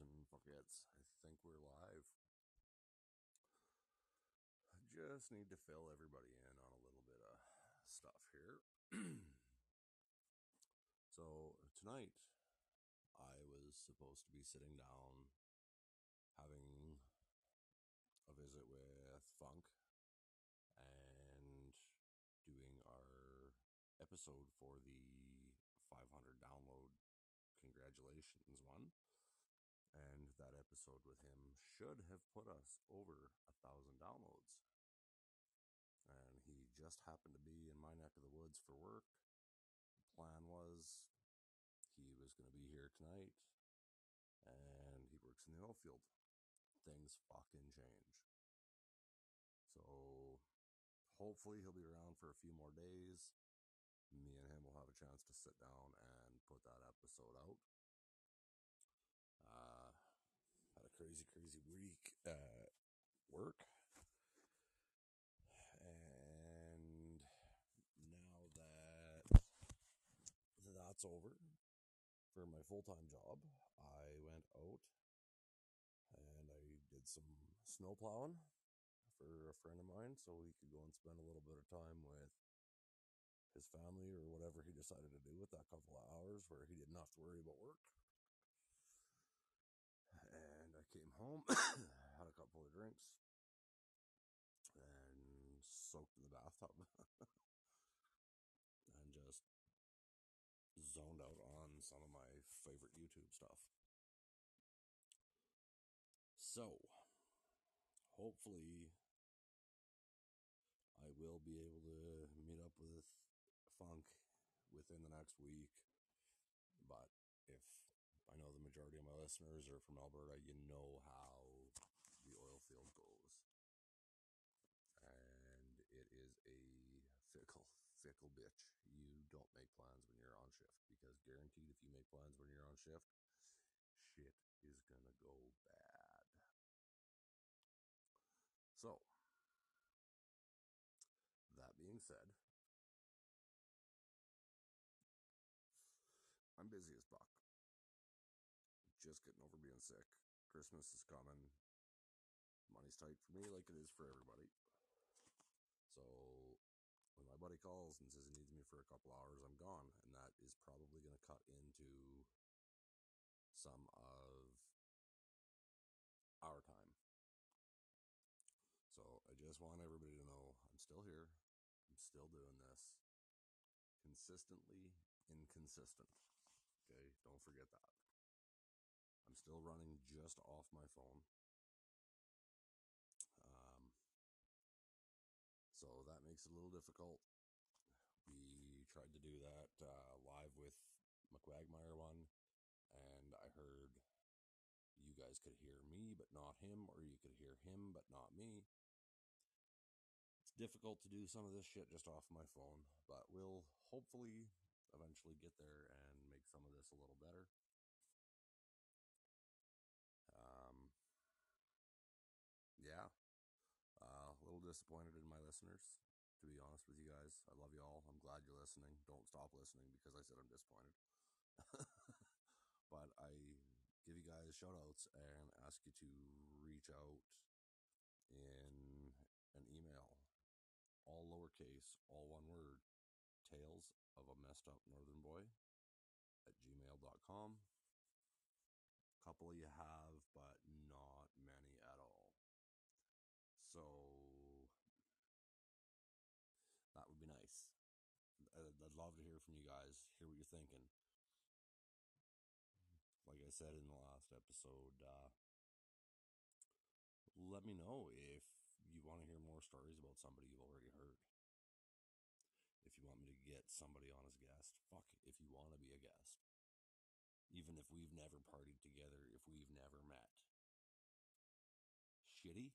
forgets, I think we're live. I just need to fill everybody in on a little bit of stuff here. so, tonight I was supposed to be sitting down having a visit with Funk and doing our episode for the 500 download congratulations one. And that episode with him should have put us over a thousand downloads. And he just happened to be in my neck of the woods for work. The plan was he was going to be here tonight and he works in the oil field. Things fucking change. So hopefully he'll be around for a few more days. Me and him will have a chance to sit down and put that episode out. Uh, had a crazy, crazy week at work. And now that that's over for my full time job, I went out and I did some snow plowing for a friend of mine so he could go and spend a little bit of time with his family or whatever he decided to do with that couple of hours where he didn't have to worry about work. Came home, had a couple of drinks, and soaked in the bathtub. and just zoned out on some of my favorite YouTube stuff. So, hopefully, I will be able to meet up with Funk within the next week. But if I know the majority of my listeners are from Alberta, you know how the oil field goes. And it is a fickle, fickle bitch. You don't make plans when you're on shift because guaranteed if you make plans when you're on shift, shit is gonna go bad. So, that being said, I'm busy as fuck. Just getting over being sick. Christmas is coming. Money's tight for me like it is for everybody. So when my buddy calls and says he needs me for a couple hours, I'm gone. And that is probably going to cut into some of our time. So I just want everybody to know I'm still here. I'm still doing this consistently inconsistent. Okay, don't forget that. Still running just off my phone. Um, so that makes it a little difficult. We tried to do that uh, live with McWagmire one, and I heard you guys could hear me but not him, or you could hear him but not me. It's difficult to do some of this shit just off my phone, but we'll hopefully eventually get there and make some of this a little better. Um, yeah, uh, a little disappointed in my listeners, to be honest with you guys. I love you all. I'm glad you're listening. Don't stop listening because I said I'm disappointed. but I give you guys shout outs and ask you to reach out in an email, all lowercase, all one word, tales of a messed up northern boy at gmail.com. A couple you have, but love to hear from you guys, hear what you're thinking. Like I said in the last episode, uh, let me know if you want to hear more stories about somebody you've already heard. If you want me to get somebody on as a guest, fuck, if you want to be a guest. Even if we've never partied together, if we've never met. Shitty?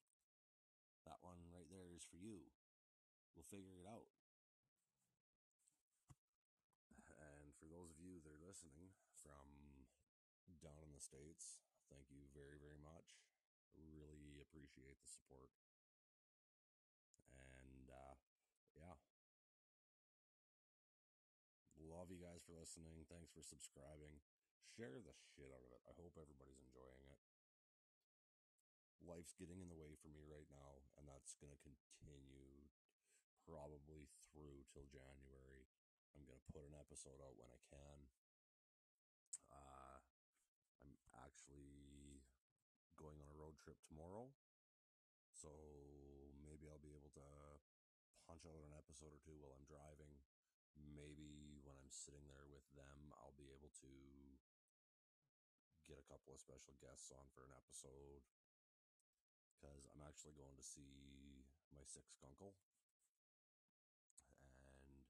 That one right there is for you. We'll figure it out. And for those of you that are listening from down in the States, thank you very, very much. Really appreciate the support. And uh, yeah. Love you guys for listening. Thanks for subscribing. share the shit out of it. I hope everybody's enjoying it. Life's getting in the way for me right now, and that's going to continue probably through till January. I'm going to put an episode out when I can. Uh, I'm actually going on a road trip tomorrow. So maybe I'll be able to punch out an episode or two while I'm driving. Maybe when I'm sitting there with them, I'll be able to get a couple of special guests on for an episode. Because I'm actually going to see my sixth uncle and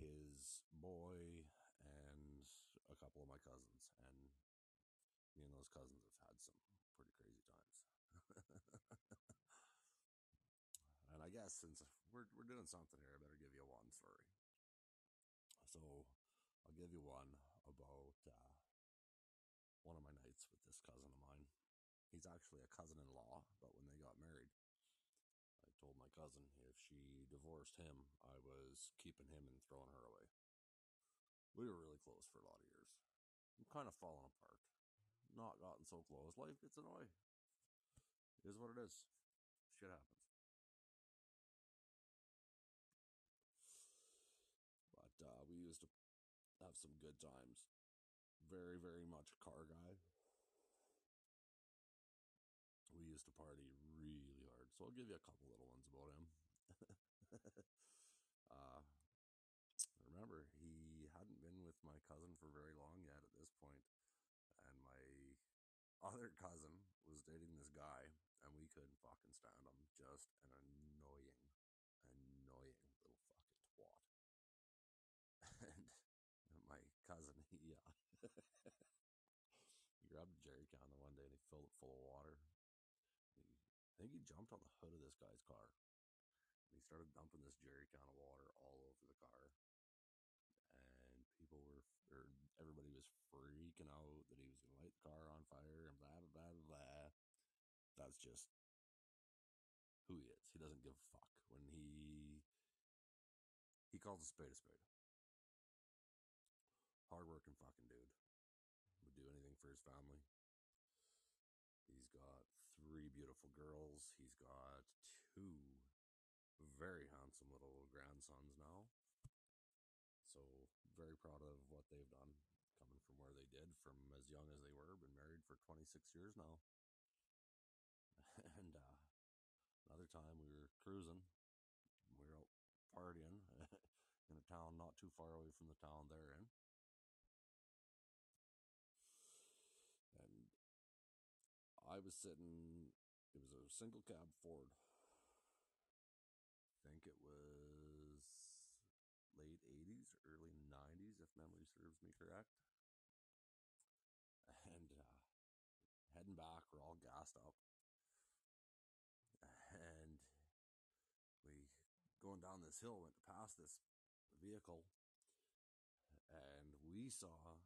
his boy and a couple of my cousins. And me and those cousins have had some pretty crazy times. and I guess since we're we're doing something here, I better give you one story. So I'll give you one about uh, one of my nights with this cousin of mine. He's actually a cousin-in-law, but when they got married, I told my cousin if she divorced him, I was keeping him and throwing her away. We were really close for a lot of years. I'm kind of falling apart. Not gotten so close. Life gets in. It is what it is. Shit happens. But uh, we used to have some good times. Very, very much a car guy. We used to party really hard. So I'll give you a couple little ones about him. uh, remember, he hadn't been with my cousin for very long yet at this point, and my other cousin was dating this guy, and we couldn't fucking stand him. Just an annoying, annoying little fucking twat. And my cousin, he uh, he grabbed a jerry can the one day and he filled it full of water. I think he jumped on the hood of this guy's car. And he started dumping this jerry can of water all over the car. And people were, or everybody was freaking out that he was going to light the car on fire and blah, blah, blah, blah, blah. That's just who he is. He doesn't give a fuck. When he, he calls a spade a spade. Hardworking fucking dude. Would do anything for his family. He's got three beautiful girls. He's got two very handsome little grandsons now. So very proud of what they've done, coming from where they did, from as young as they were, been married for 26 years now. And uh, another time we were cruising, we were out partying in a town not too far away from the town they're in. And I was sitting, it was a single cab Ford. I think it was late 80s, early 90s, if memory serves me correct. And uh, heading back, we're all gassed up. And we going down this hill, went to pass this vehicle, and we saw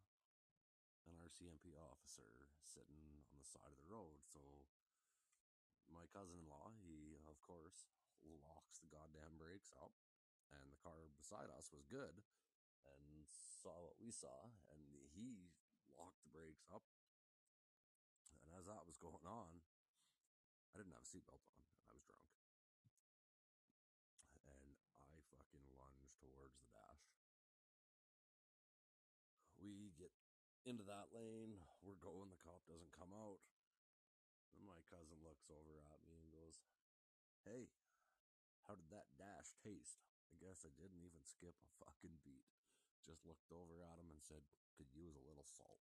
an RCMP officer sitting on the side of the road. So my cousin-in-law, he of course locks the goddamn brakes up, and the car beside us was good, and saw what we saw, and he locked the brakes up. And as that was going on, I didn't have a seatbelt on, and I was drunk. And I fucking lunged towards the dash. We get into that lane, we're going, the cop doesn't come out. And my cousin looks over at me and goes, Hey, how did that dash taste? I guess I didn't even skip a fucking beat. Just looked over at him and said, Could use a little salt.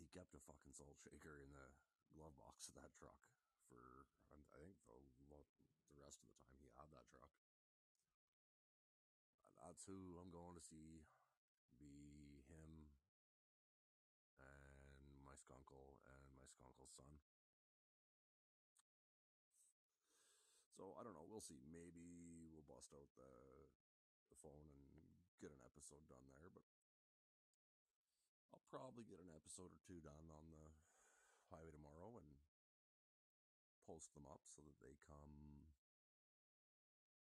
He kept a fucking salt shaker in the glove box of that truck for, I think, the, the rest of the time he had that truck. That's who I'm going to see. Be him and my skunkle my son. So I don't know. We'll see. Maybe we'll bust out the the phone and get an episode done there, but I'll probably get an episode or two done on the highway tomorrow and post them up so that they come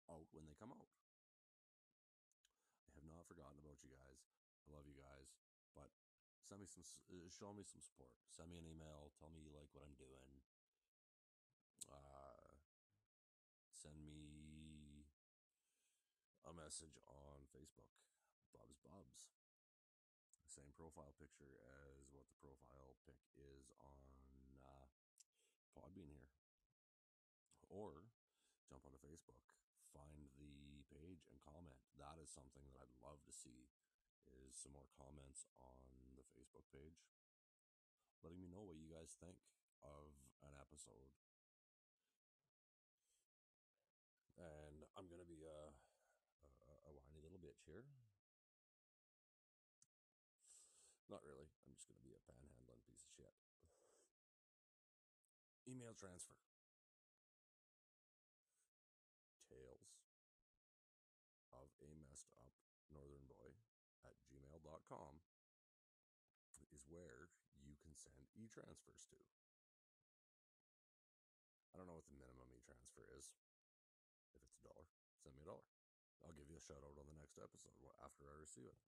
out when they come out. I have not forgotten about you guys. I love you guys, send me some, uh, show me some support. Send me an email. Tell me you like what I'm doing. Uh, send me a message on Facebook. Bubs Bubs. Same profile picture as what the profile pic is on uh, Podbean here. Or jump onto Facebook, find the page and comment. That is something that I'd love to see is some more comments on Facebook page. Letting me know what you guys think of an episode. And I'm gonna be a, a, a whiny little bitch here. Not really. I'm just gonna be a panhandling piece of shit. Email transfer. Tales of a messed up northern boy at gmail.com is where you e transfers to. I don't know what the minimum e transfer is. If it's a dollar, send me a dollar. I'll give you a shout out on the next episode after I receive it.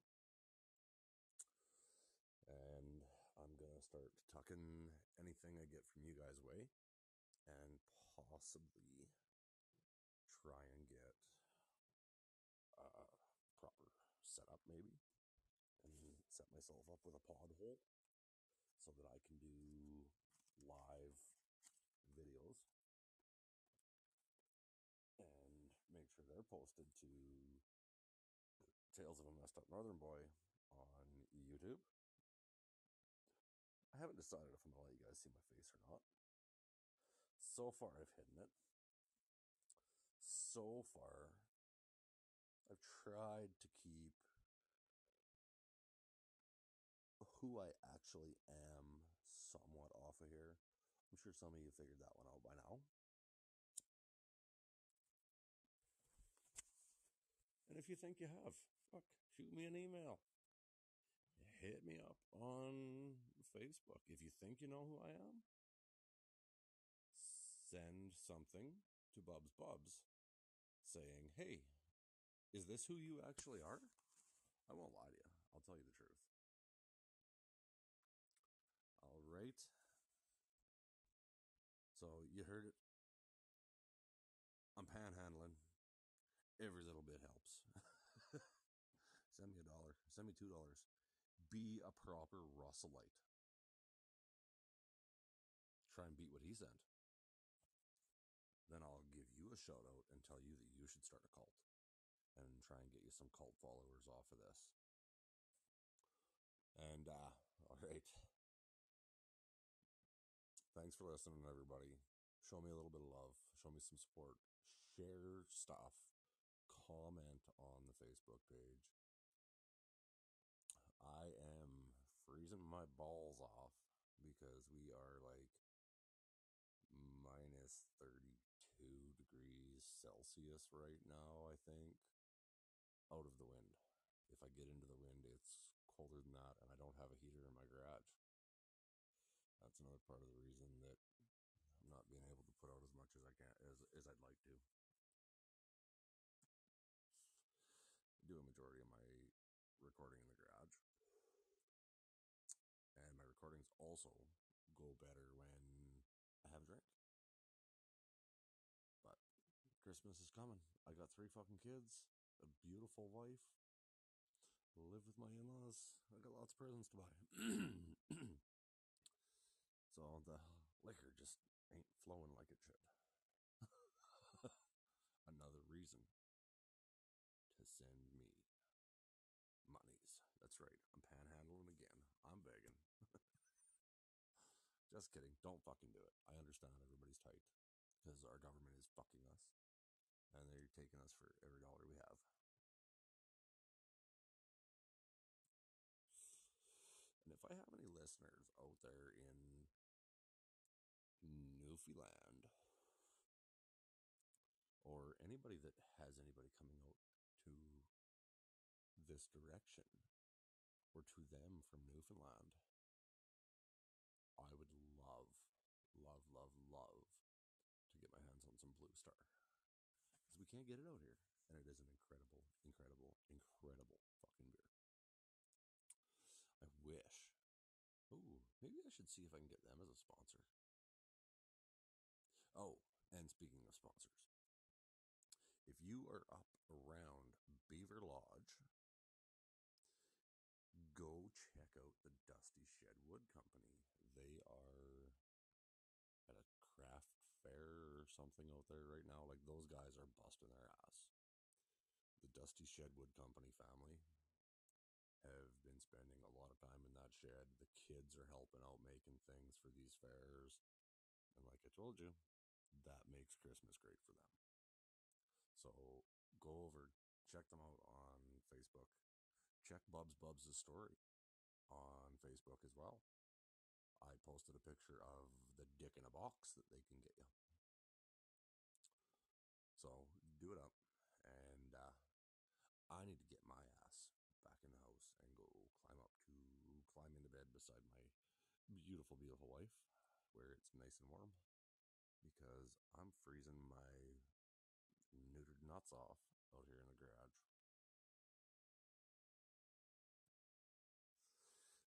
And I'm going to start tucking anything I get from you guys' way and possibly try and get a proper setup, maybe, and set myself up with a pod hole so that I can do live videos and make sure they're posted to Tales of a Messed Up Northern Boy on YouTube. I haven't decided if I'm going to let you guys see my face or not. So far, I've hidden it. So far, I've tried to keep who I actually am somewhat off of here. I'm sure some of you figured that one out by now. And if you think you have, fuck, shoot me an email. Hit me up on Facebook. If you think you know who I am, send something to Bubs Bubs saying, hey, is this who you actually are? I won't lie to you. I'll tell you the truth. All right. So you heard it. I'm panhandling. Every little bit helps. send me a dollar. Send me two dollars. Be a proper Russellite. Try and beat what he sent. Then I'll give you a shout out and tell you that you should start a cult and try and get you some cult followers off of this. And uh all right. Thanks for listening, everybody. Show me a little bit of love. Show me some support. Share stuff. Comment on the Facebook page. I am freezing my balls off because we are like minus 32 degrees Celsius right now, I think, out of the wind. If I get into the wind, it's colder than that, and I don't have a heater in my garage. That's another part of the reason that not being able to put out as much as I can as, as I'd like to. Do a majority of my recording in the garage. And my recordings also go better when I have a drink. But Christmas is coming. I got three fucking kids, a beautiful wife, live with my in laws. I got lots of presents to buy. so the liquor just ain't flowing like it should. Another reason to send me monies. That's right. I'm panhandling again. I'm begging. Just kidding. Don't fucking do it. I understand everybody's tight because our government is fucking us and they're taking us for every dollar we have. And if I have any listeners out there in Newfoundland or anybody that has anybody coming out to this direction or to them from Newfoundland, I would love, love, love, love to get my hands on some Blue Star. Because we can't get it out here. And it is an incredible, incredible, incredible fucking beer. I wish. Ooh, maybe I should see if I can get them as a sponsor. Oh, and speaking of sponsors, if you are up around Beaverlodge, go check out the Dusty Shed Wood Company. They are at a craft fair or something out there right now. Like those guys are busting their ass. The Dusty Shed Wood Company family have been spending a lot of time in that shed. The kids are helping out making things for these fairs. And like I told you, that makes Christmas great for them. So go over, check them out on Facebook. Check Bubs Bubs' story on Facebook as well. I posted a picture of the dick in a box that they can get you. So do it up. And uh, I need to get my ass back in the house and go climb up to climb into bed beside my beautiful, beautiful wife where it's nice and warm because I'm freezing my neutered nuts off out here in the garage.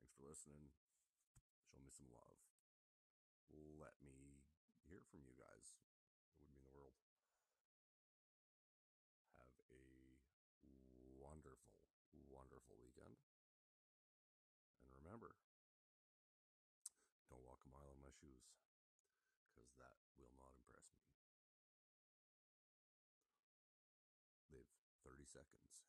Thanks for listening. Show me some love. Let me hear from you guys. It would mean the world. Have a wonderful, wonderful weekend. And remember, don't walk a mile in my shoes because that will not impress me. Live 30 seconds